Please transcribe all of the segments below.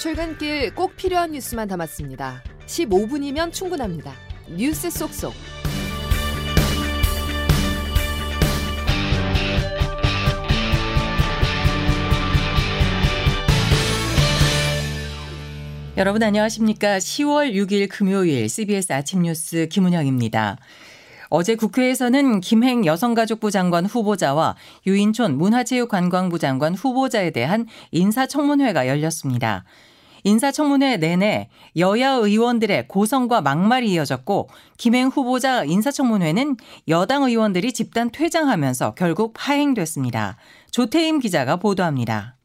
출근길 꼭 필요한 뉴스만 담았습니다. 15분이면 충분합니다. 뉴스 속속. 여러분 안녕하십니까? 10월 6일 금요일 CBS 아침 뉴스 김은영입니다. 어제 국회에서는 김행 여성가족부 장관 후보자와 유인촌 문화체육관광부 장관 후보자에 대한 인사청문회가 열렸습니다. 인사청문회 내내 여야 의원들의 고성과 막말이 이어졌고 김행 후보자 인사청문회는 여당 의원들이 집단 퇴장하면서 결국 파행됐습니다. 조태임 기자가 보도합니다.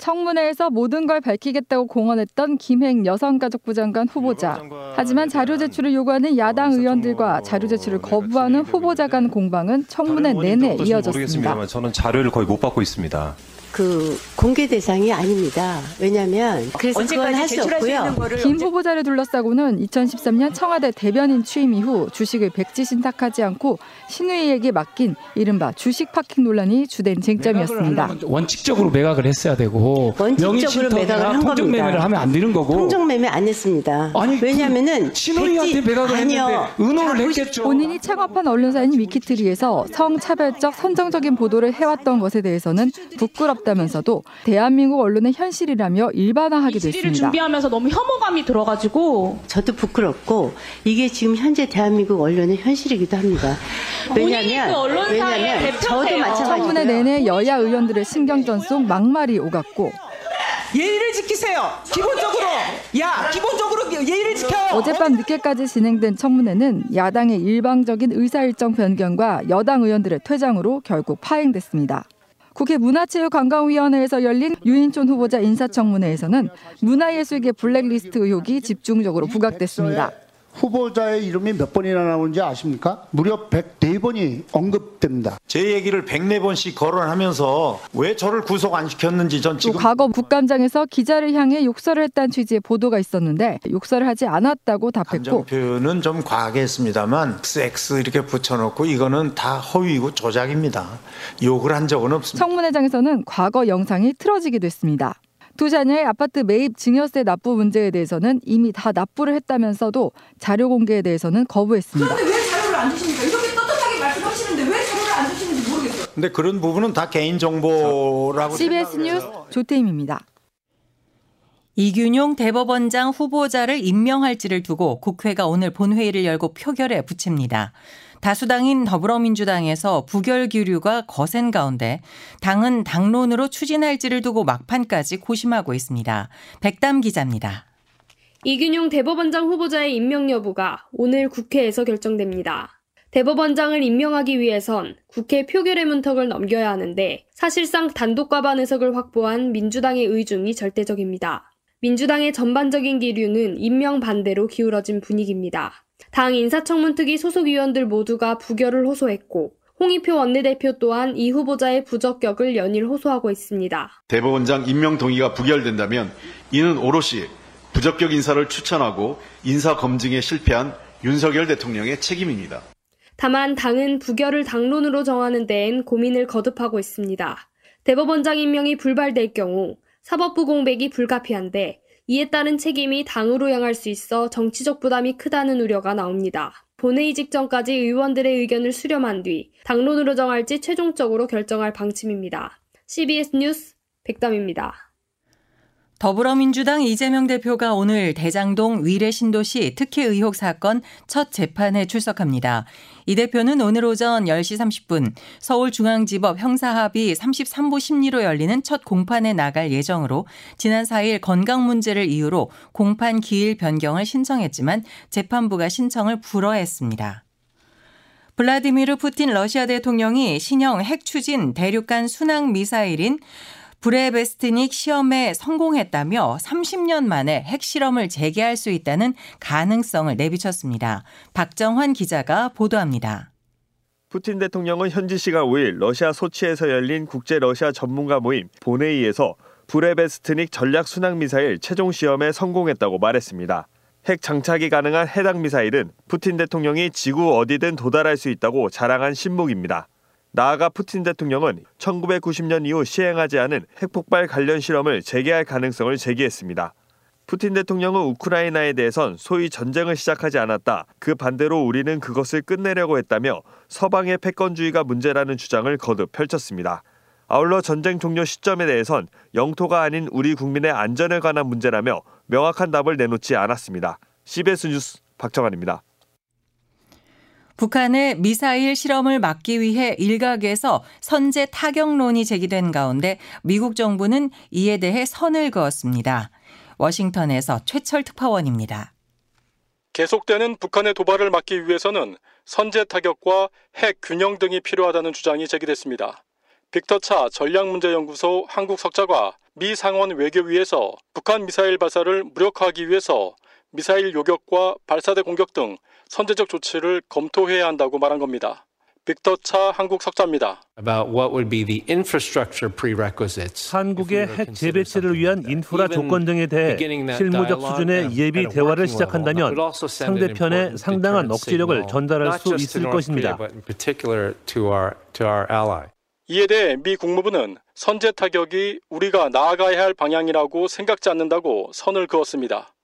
청문회에서 모든 걸 밝히겠다고 공언했던 김행 여성가족부 장관 후보자. 하지만 자료 제출을 요구하는 야당 의원들과 자료 제출을 거부하는 후보자 간 공방은 청문회 내내 이어졌습니다. 저는 자료를 거의 못 받고 있습니다. 그 공개 대상이 아닙니다. 왜냐하면 그래서 그건 할 수 없고요. 김 후보자를 둘러싸고는 2013년 청와대 대변인 취임 이후 주식을 백지 신탁하지 않고 신우이에게 맡긴 이른바 주식 파킹 논란이 주된 쟁점이었습니다. 원칙적으로 매각을 했어야 되고 원칙적으로 매각을 한 겁니다. 통정매매를 하면 안 되는 거고. 통정매매 안 했습니다. 아니, 왜냐하면은 신우이한테 매각을 아니요. 했는데 의논을 했겠죠. 본인이 창업한 언론사인 위키트리에서 성차별적 선정적인 보도를 해왔던 것에 대해서는 부끄럽 다면서도 대한민국 언론의 현실이라며 일반화하게 됐습니다. 준비하면서 너무 혐오감이 들어가지고 저도 부끄럽고 이게 지금 현재 대한민국 언론의 현실이기도 합니다. 왜냐하면 그 언론사의 왜냐하면 저도 대표세요. 마찬가지고요. 청문회 내내 여야 의원들의 신경전 속 막말이 오갔고 예의를 지키세요. 기본적으로 야 기본적으로 예의를 지켜요. 어젯밤 늦게까지 진행된 청문회는 야당의 일방적인 의사일정 변경과 여당 의원들의 퇴장으로 결국 파행됐습니다. 국회 문화체육관광위원회에서 열린 유인촌 후보자 인사청문회에서는 문화예술계 블랙리스트 의혹이 집중적으로 부각됐습니다. 후보자의 이름이 몇 번이나 나오는지 아십니까? 무려 104번이 언급됩니다. 제 얘기를 104번씩 거론하면서 왜 저를 구속 안 시켰는지 전또 지금 과거 국감장에서 기자를 향해 욕설을 했다는 취지의 보도가 있었는데 욕설을 하지 않았다고 감정 답했고 표현은 좀 과하게 했습니다만 XX 이렇게 붙여놓고 이거는 다 허위고 조작입니다. 욕을 한 적은 없습니다. 청문회장에서는 과거 영상이 틀어지기도 했습니다. 두 자녀의 아파트 매입 증여세 납부 문제에 대해서는 이미 다 납부를 했다면서도 자료 공개에 대해서는 거부했습니다. 왜 자료를 안 주십니까? 이렇게 떳떳하게 말씀하시는데 왜 자료를 안 주시는지 모르겠어요. 근데 그런 부분은 다 개인 정보라고 CBS 생각을 뉴스 조태임입니다. 이균용 대법원장 후보자를 임명할지를 두고 국회가 오늘 본회의를 열고 표결에 붙입니다. 다수당인 더불어민주당에서 부결 기류가 거센 가운데 당은 당론으로 추진할지를 두고 막판까지 고심하고 있습니다. 백담 기자입니다. 이균용 대법원장 후보자의 임명 여부가 오늘 국회에서 결정됩니다. 대법원장을 임명하기 위해선 국회 표결의 문턱을 넘겨야 하는데 사실상 단독 과반 의석을 확보한 민주당의 의중이 절대적입니다. 민주당의 전반적인 기류는 임명 반대로 기울어진 분위기입니다. 당 인사청문특위 소속 위원들 모두가 부결을 호소했고 홍익표 원내대표 또한 이 후보자의 부적격을 연일 호소하고 있습니다. 대법원장 임명 동의가 부결된다면 이는 오롯이 부적격 인사를 추천하고 인사 검증에 실패한 윤석열 대통령의 책임입니다. 다만 당은 부결을 당론으로 정하는 데엔 고민을 거듭하고 있습니다. 대법원장 임명이 불발될 경우 사법부 공백이 불가피한데 이에 따른 책임이 당으로 향할 수 있어 정치적 부담이 크다는 우려가 나옵니다. 본회의 직전까지 의원들의 의견을 수렴한 뒤 당론으로 정할지 최종적으로 결정할 방침입니다. CBS 뉴스 백담입니다. 더불어민주당 이재명 대표가 오늘 대장동 위례 신도시 특혜 의혹 사건 첫 재판에 출석합니다. 이 대표는 오늘 오전 10시 30분 서울중앙지법 형사합의 33부 심리로 열리는 첫 공판에 나갈 예정으로 지난 4일 건강 문제를 이유로 공판 기일 변경을 신청했지만 재판부가 신청을 불허했습니다. 블라디미르 푸틴 러시아 대통령이 신형 핵 추진 대륙간 순항 미사일인 브레베스트닉 시험에 성공했다며 30년 만에 핵실험을 재개할 수 있다는 가능성을 내비쳤습니다. 박정환 기자가 보도합니다. 푸틴 대통령은 현지 시간 5일 러시아 소치에서 열린 국제 러시아 전문가 모임 본회의에서 브레베스트닉 전략 순항 미사일 최종 시험에 성공했다고 말했습니다. 핵 장착이 가능한 해당 미사일은 푸틴 대통령이 지구 어디든 도달할 수 있다고 자랑한 신목입니다. 나아가 푸틴 대통령은 1990년 이후 시행하지 않은 핵폭발 관련 실험을 재개할 가능성을 제기했습니다. 푸틴 대통령은 우크라이나에 대해선 소위 전쟁을 시작하지 않았다. 그 반대로 우리는 그것을 끝내려고 했다며 서방의 패권주의가 문제라는 주장을 거듭 펼쳤습니다. 아울러 전쟁 종료 시점에 대해선 영토가 아닌 우리 국민의 안전에 관한 문제라며 명확한 답을 내놓지 않았습니다. CBS 뉴스 박정환입니다. 북한의 미사일 실험을 막기 위해 일각에서 선제 타격론이 제기된 가운데 미국 정부는 이에 대해 선을 그었습니다. 워싱턴에서 최철 특파원입니다. 계속되는 북한의 도발을 막기 위해서는 선제 타격과 핵 균형 등이 필요하다는 주장이 제기됐습니다. 빅터차 전략문제연구소 한국 석자가 미 상원 외교위에서 북한 미사일 발사를 무력화하기 위해서 미사일 요격과 발사대 공격 등 선제적 조치를 검토해야 한다고 말한 겁니다. 빅터 차 한국 석자입니다. 한국의 핵 재배치를 위한 인프라 조건 등에 대해 실무적 수준의 예비 대화를 시작한다면 상대편에 상당한 억지력을 전달할 수 있을 것입니다. 이에 대해 미 국무부는 선제 타격이 우리가 나아가야 할 방향이라고 생각지 않는다고 선을 그었습니다.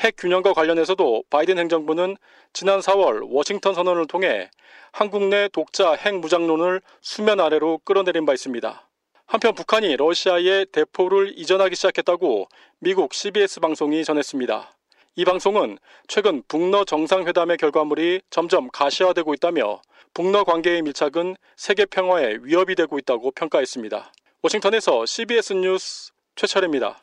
핵 균형과 관련해서도 바이든 행정부는 지난 4월 워싱턴 선언을 통해 한국 내 독자 핵 무장론을 수면 아래로 끌어내린 바 있습니다. 한편 북한이 러시아에 대포를 이전하기 시작했다고 미국 CBS 방송이 전했습니다. 이 방송은 최근 북러 정상회담의 결과물이 점점 가시화되고 있다며 북러 관계의 밀착은 세계 평화에 위협이 되고 있다고 평가했습니다. 워싱턴에서 CBS 뉴스 최철입니다.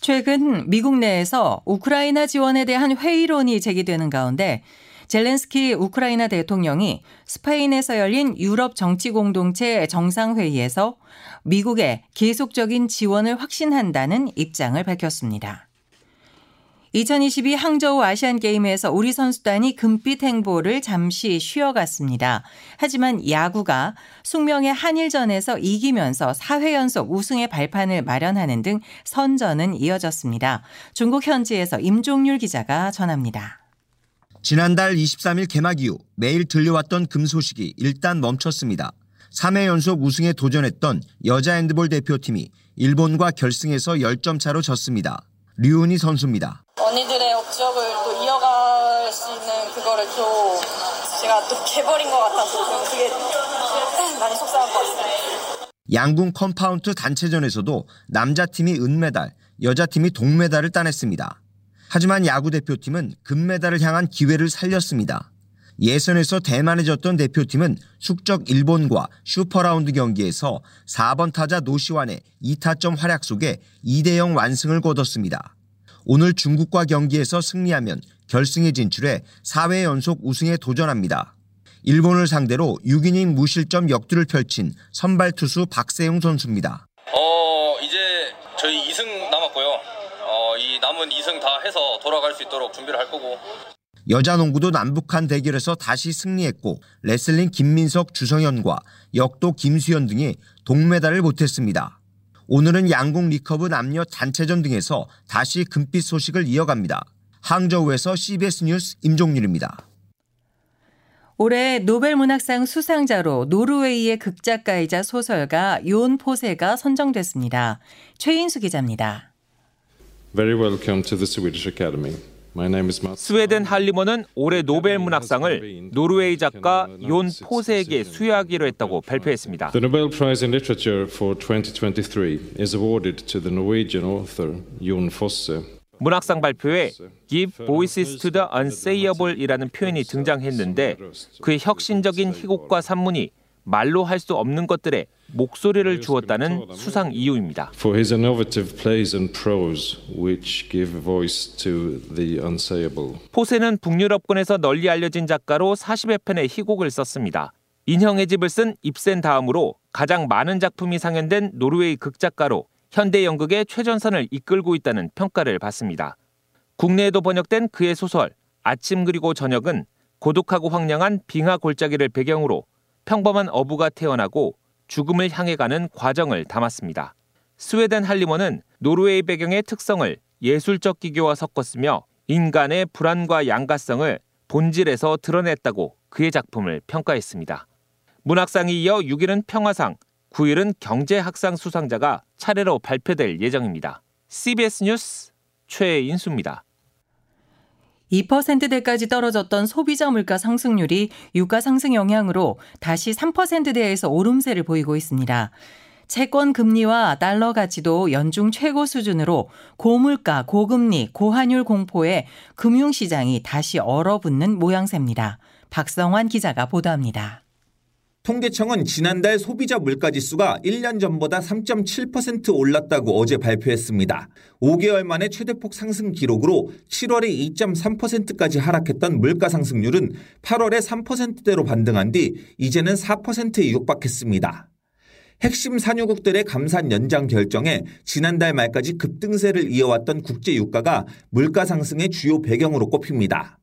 최근 미국 내에서 우크라이나 지원에 대한 회의론이 제기되는 가운데 젤렌스키 우크라이나 대통령이 스페인에서 열린 유럽 정치 공동체 정상회의에서 미국의 계속적인 지원을 확신한다는 입장을 밝혔습니다. 2022 항저우 아시안 게임에서 우리 선수단이 금빛 행보를 잠시 쉬어갔습니다. 하지만 야구가 숙명의 한일전에서 이기면서 4회 연속 우승의 발판을 마련하는 등 선전은 이어졌습니다. 중국 현지에서 임종률 기자가 전합니다. 지난달 23일 개막 이후 매일 들려왔던 금 소식이 일단 멈췄습니다. 3회 연속 우승에 도전했던 여자 핸드볼 대표팀이 일본과 결승에서 10점 차로 졌습니다. 류은희 선수입니다. 언니들의 업적을 또 이어갈 수 있는 그거를 또 제가 또 깨버린 것 같아서 그게 많이 속상한 것 같습니다. 양궁 컴파운드 단체전에서도 남자팀이 은메달, 여자팀이 동메달을 따냈습니다. 하지만 야구 대표팀은 금메달을 향한 기회를 살렸습니다. 예선에서 대만에 졌던 대표팀은 숙적 일본과 슈퍼라운드 경기에서 4번 타자 노시환의 2타점 활약 속에 2대0 완승을 거뒀습니다. 오늘 중국과 경기에서 승리하면 결승에 진출해 4회 연속 우승에 도전합니다. 일본을 상대로 6이닝 무실점 역투를 펼친 선발 투수 박세웅 선수입니다. 어, 이제 저희 2승 남았고요. 어, 이 남은 2승 다 해서 돌아갈 수 있도록 준비를 할 거고 여자 농구도 남북한 대결에서 다시 승리했고 레슬링 김민석, 주성현과 역도 김수현 등이 동메달을 보탰습니다. 오늘은 양궁 리커브 남녀 단체전 등에서 다시 금빛 소식을 이어갑니다. 항저우에서 CBS 뉴스 임종률입니다. 올해 노벨 문학상 수상자로 노르웨이의 극작가이자 소설가 욘 포세가 선정됐습니다. 최인수 기자입니다. Very welcome to the Swedish Academy. 스웨덴 할리먼은 올해 노벨 문학상을 노르웨이 작가 용 포세에게 수여하기로 했다고 발표했습니다. The Nobel Prize in Literature for 2023 is awarded to the Norwegian author Jon Fosse. 문학상 발표에 Give Voices to the Unsayable이라는 표현이 등장했는데 그의 혁신적인 희곡과 산문이 말로 할 수 없는 것들에 목소리를 주었다는 수상 이유입니다. For his innovative plays and prose which give voice to the unsayable. 포세는 북유럽권에서 널리 알려진 작가로 40여 편의 희곡을 썼습니다. 인형의 집을 쓴 입센 다음으로 가장 많은 작품이 상연된 노르웨이 극작가로 현대 연극의 최전선을 이끌고 있다는 평가를 받습니다. 국내에도 번역된 그의 소설 아침 그리고 저녁은 고독하고 황량한 빙하 골짜기를 배경으로 평범한 어부가 태어나고 죽음을 향해 가는 과정을 담았습니다. 스웨덴 할리먼은 노르웨이 배경의 특성을 예술적 기교와 섞었으며 인간의 불안과 양가성을 본질에서 드러냈다고 그의 작품을 평가했습니다. 문학상에 이어 6일은 평화상, 9일은 경제학상 수상자가 차례로 발표될 예정입니다. CBS 뉴스 최인수입니다. 2%대까지 떨어졌던 소비자 물가 상승률이 유가 상승 영향으로 다시 3%대에서 오름세를 보이고 있습니다. 채권 금리와 달러 가치도 연중 최고 수준으로 고물가, 고금리, 고환율 공포에 금융시장이 다시 얼어붙는 모양새입니다. 박성환 기자가 보도합니다. 통계청은 지난달 소비자 물가지수가 1년 전보다 3.7% 올랐다고 어제 발표했습니다. 5개월 만에 최대폭 상승 기록으로 7월에 2.3%까지 하락했던 물가 상승률은 8월에 3%대로 반등한 뒤 이제는 4%에 육박했습니다. 핵심 산유국들의 감산 연장 결정에 지난달 말까지 급등세를 이어왔던 국제 유가가 물가 상승의 주요 배경으로 꼽힙니다.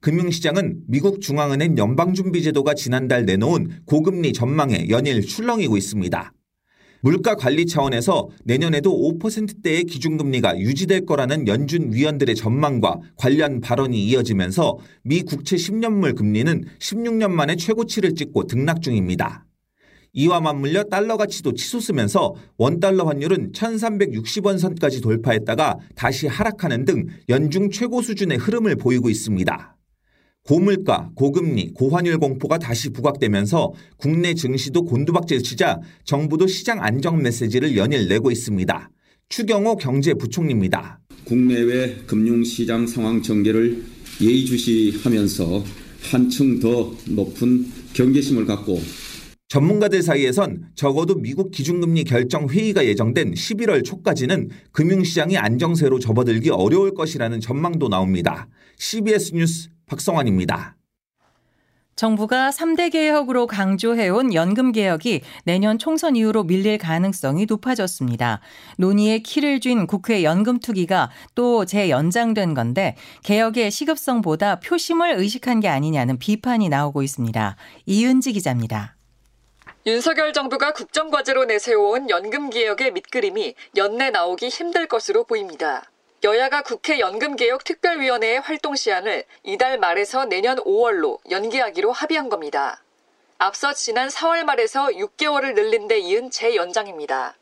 금융시장은 미국 중앙은행 연방준비제도가 지난달 내놓은 고금리 전망에 연일 출렁이고 있습니다. 물가 관리 차원에서 내년에도 5%대의 기준금리가 유지될 거라는 연준 위원들의 전망과 관련 발언이 이어지면서 미 국채 10년물 금리는 16년 만에 최고치를 찍고 등락 중입니다. 이와 맞물려 달러 가치도 치솟으면서 원달러 환율은 1360원 선까지 돌파했다가 다시 하락하는 등 연중 최고 수준의 흐름을 보이고 있습니다. 고물가, 고금리, 고환율 공포가 다시 부각되면서 국내 증시도 곤두박질치자 정부도 시장 안정 메시지를 연일 내고 있습니다. 추경호 경제부총리입니다. 국내외 금융시장 상황 전개를 예의주시하면서 한층 더 높은 경계심을 갖고 전문가들 사이에선 적어도 미국 기준금리 결정 회의가 예정된 11월 초까지는 금융시장이 안정세로 접어들기 어려울 것이라는 전망도 나옵니다. CBS 뉴스 박성환입니다. 정부가 3대 개혁으로 강조해온 연금 개혁이 내년 총선 이후로 밀릴 가능성이 높아졌습니다. 논의에 키를 쥔 국회 연금 투기가 또 재연장된 건데 개혁의 시급성보다 표심을 의식한 게 아니냐는 비판이 나오고 있습니다. 이은지 기자입니다. 윤석열 정부가 국정과제로 내세워온 연금 개혁의 밑그림이 연내 나오기 힘들 것으로 보입니다. 여야가 국회 연금개혁 특별위원회의 활동 시한을 이달 말에서 내년 5월로 연기하기로 합의한 겁니다. 앞서 지난 4월 말에서 6개월을 늘린 데 이은 재연장입니다.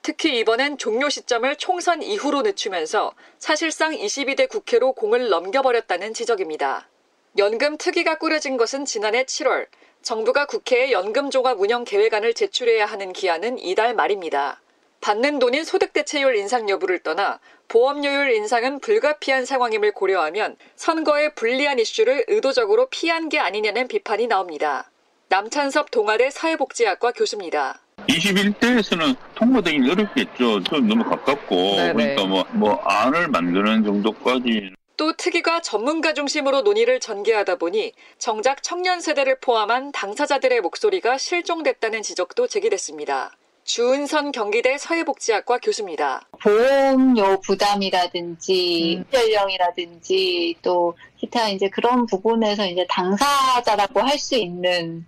특히 이번엔 종료 시점을 총선 이후로 늦추면서 사실상 22대 국회로 공을 넘겨버렸다는 지적입니다. 연금 특위가 꾸려진 것은 지난해 7월 정부가 국회에 연금종합 운영 계획안을 제출해야 하는 기한은 이달 말입니다. 받는 돈인 소득대체율 인상 여부를 떠나 보험료율 인상은 불가피한 상황임을 고려하면 선거에 불리한 이슈를 의도적으로 피한 게 아니냐는 비판이 나옵니다. 남찬섭 동아대 사회복지학과 교수입니다. 21대에서는 통과되기 어렵겠죠. 너무 가깝고 네네. 그러니까 뭐, 뭐 안을 만드는 정도까지 또 특위가 전문가 중심으로 논의를 전개하다 보니 정작 청년 세대를 포함한 당사자들의 목소리가 실종됐다는 지적도 제기됐습니다. 주은선 경기대 사회복지학과 교수입니다. 보험료 부담이라든지 음. 연령이라든지 또 기타 이제 그런 부분에서 이제 당사자라고 할 수 있는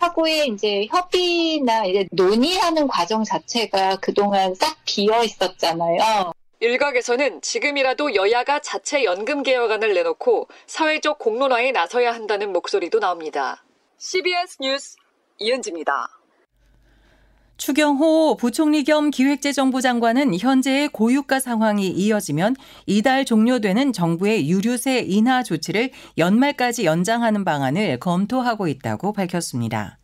하고의 이제 협의나 이제 논의하는 과정 자체가 그동안 싹 비어 있었잖아요. 일각에서는 지금이라도 여야가 자체 연금 개혁안을 내놓고 사회적 공론화에 나서야 한다는 목소리도 나옵니다. CBS 뉴스 이은지입니다. 추경호 부총리 겸 기획재정부 장관은 현재의 고유가 상황이 이어지면 이달 종료되는 정부의 유류세 인하 조치를 연말까지 연장하는 방안을 검토하고 있다고 밝혔습니다.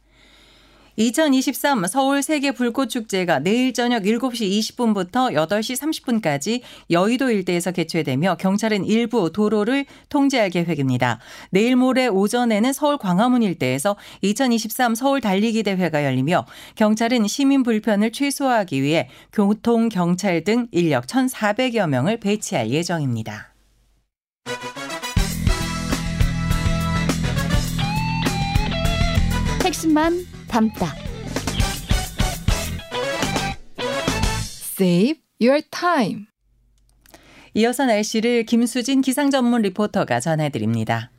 2023 서울 세계 불꽃 축제가 내일 저녁 7시 20분부터 8시 30분까지 여의도 일대에서 개최되며 경찰은 일부 도로를 통제할 계획입니다. 내일 모레 오전에는 서울 광화문 일대에서 2023 서울 달리기 대회가 열리며 경찰은 시민 불편을 최소화하기 위해 교통 경찰 등 인력 1,400여 명을 배치할 예정입니다. 핵심만 담다. Save your time. 이어서 날씨를 김수진 기상 전문 리포터가 전해드립니다.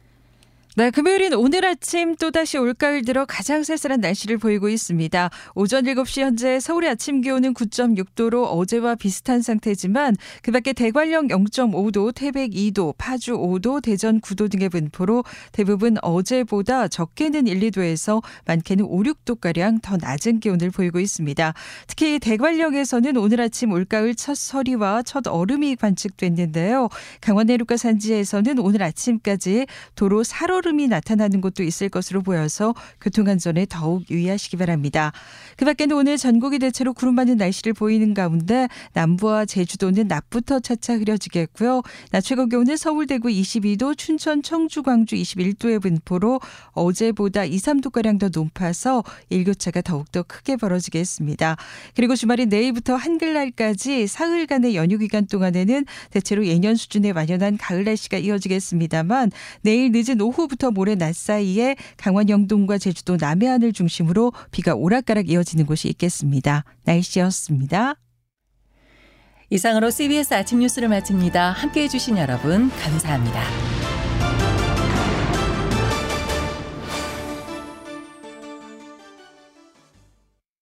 네, 금요일인 오늘 아침 또다시 올가을 들어 가장 쌀쌀한 날씨를 보이고 있습니다. 오전 7시 현재 서울의 아침 기온은 9.6도로 어제와 비슷한 상태지만 그 밖에 대관령 0.5도, 태백 2도, 파주 5도, 대전 9도 등의 분포로 대부분 어제보다 적게는 1, 2도에서 많게는 5, 6도가량 더 낮은 기온을 보이고 있습니다. 특히 대관령에서는 오늘 아침 올가을 첫 서리와 첫 얼음이 관측됐는데요. 강원 내륙과 산지에서는 오늘 아침까지 도로 살얼 음 흐름이 나타나는 곳도 있을 것으로 보여서 교통안전에 더욱 유의하시기 바랍니다. 그 밖에는 오늘 전국이 대체로 구름 많은 날씨를 보이는 가운데 남부와 제주도는 낮부터 차차 흐려지겠고요. 낮 최고 기온은 서울, 대구 22도, 춘천, 청주, 광주 21도의 분포로 어제보다 2, 3도가량 더 높아서 일교차가 더욱더 크게 벌어지겠습니다. 그리고 주말인 내일부터 한글날까지 사흘간의 연휴 기간 동안에는 대체로 예년 수준의 완연한 가을 날씨가 이어지겠습니다만 내일 늦은 오후부터 오후부터 모레 낮 사이에 강원 영동과 제주도 남해안을 중심으로 비가 오락가락 이어지는 곳이 있겠습니다. 날씨였습니다. 이상으로 CBS 아침 뉴스를 마칩니다. 함께 해 주신 여러분 감사합니다.